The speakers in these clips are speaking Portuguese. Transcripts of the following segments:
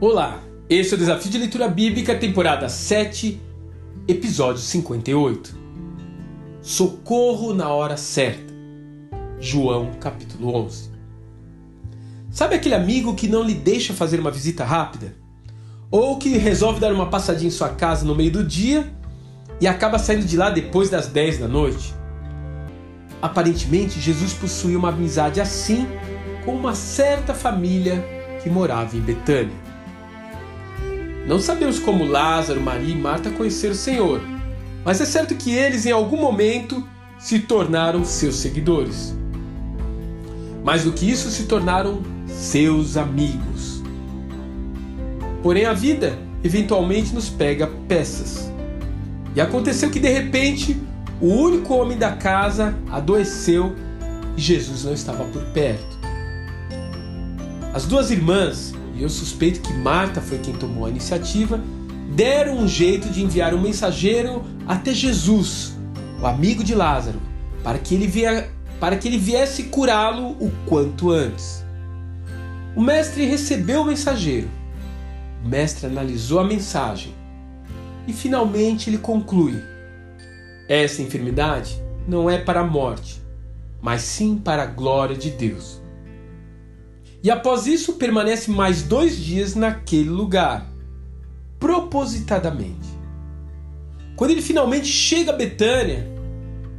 Olá, esse é o Desafio de Leitura Bíblica, temporada 7, episódio 58. Socorro na hora certa. João, capítulo 11. Sabe aquele amigo que não lhe deixa fazer uma visita rápida? Ou que resolve dar uma passadinha em sua casa no meio do dia e acaba saindo de lá depois das 10 da noite? Aparentemente, Jesus possuía uma amizade assim com uma certa família que morava em Betânia. Não sabemos como Lázaro, Maria e Marta conheceram o Senhor, mas é certo que eles em algum momento se tornaram seus seguidores. Mais do que isso, se tornaram seus amigos. Porém, a vida eventualmente nos pega peças. E aconteceu que de repente o único homem da casa adoeceu e Jesus não estava por perto. As duas irmãs, e eu suspeito que Marta foi quem tomou a iniciativa, deram um jeito de enviar um mensageiro até Jesus, o amigo de Lázaro, para que ele, via, para que ele viesse curá-lo o quanto antes. O mestre recebeu o mensageiro. O mestre analisou a mensagem e finalmente ele conclui: essa enfermidade não é para a morte, mas sim para a glória de Deus e após isso permanece mais dois dias naquele lugar, propositadamente. Quando ele finalmente chega a Betânia,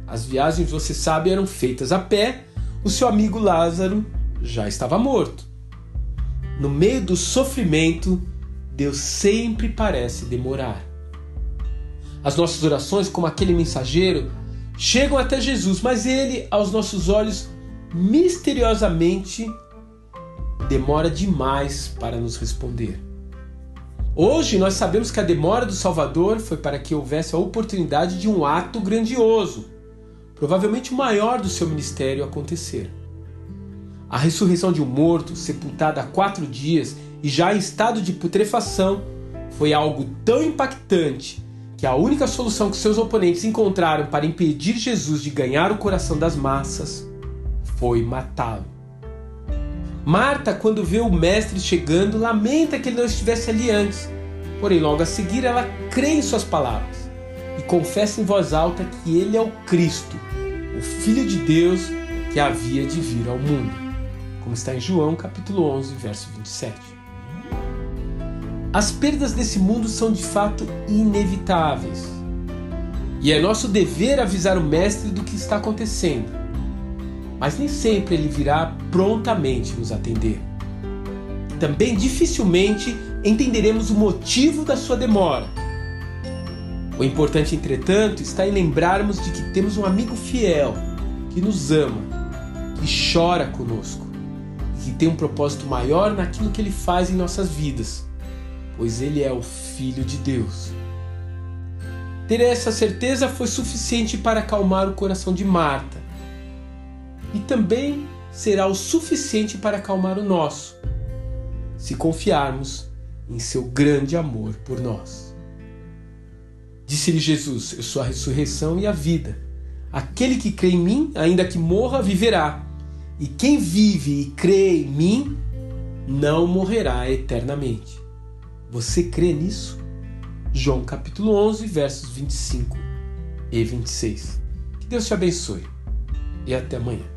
as viagens, você sabe, eram feitas a pé, o seu amigo Lázaro já estava morto. No meio do sofrimento, Deus sempre parece demorar. As nossas orações, como aquele mensageiro, chegam até Jesus, mas ele, aos nossos olhos, misteriosamente demora demais para nos responder. Hoje nós sabemos que a demora do Salvador foi para que houvesse a oportunidade de um ato grandioso, provavelmente o maior do seu ministério, acontecer. A ressurreição de um morto, sepultado há quatro dias e já em estado de putrefação, foi algo tão impactante que a única solução que seus oponentes encontraram para impedir Jesus de ganhar o coração das massas foi matá-lo. Marta, quando vê o mestre chegando, lamenta que ele não estivesse ali antes. Porém, logo a seguir, ela crê em suas palavras e confessa em voz alta que ele é o Cristo, o Filho de Deus que havia de vir ao mundo. Como está em João, capítulo 11, verso 27. As perdas desse mundo são de fato inevitáveis. E é nosso dever avisar o Mestre do que está acontecendo mas nem sempre ele virá prontamente nos atender. Também dificilmente entenderemos o motivo da sua demora. O importante, entretanto, está em lembrarmos de que temos um amigo fiel que nos ama, que chora conosco e que tem um propósito maior naquilo que ele faz em nossas vidas, pois ele é o Filho de Deus. Ter essa certeza foi suficiente para acalmar o coração de Marta e também será o suficiente para acalmar o nosso, se confiarmos em seu grande amor por nós. Disse-lhe Jesus: Eu sou a ressurreição e a vida. Aquele que crê em mim, ainda que morra, viverá. E quem vive e crê em mim, não morrerá eternamente. Você crê nisso? João capítulo 11, versos 25 e 26. Que Deus te abençoe e até amanhã.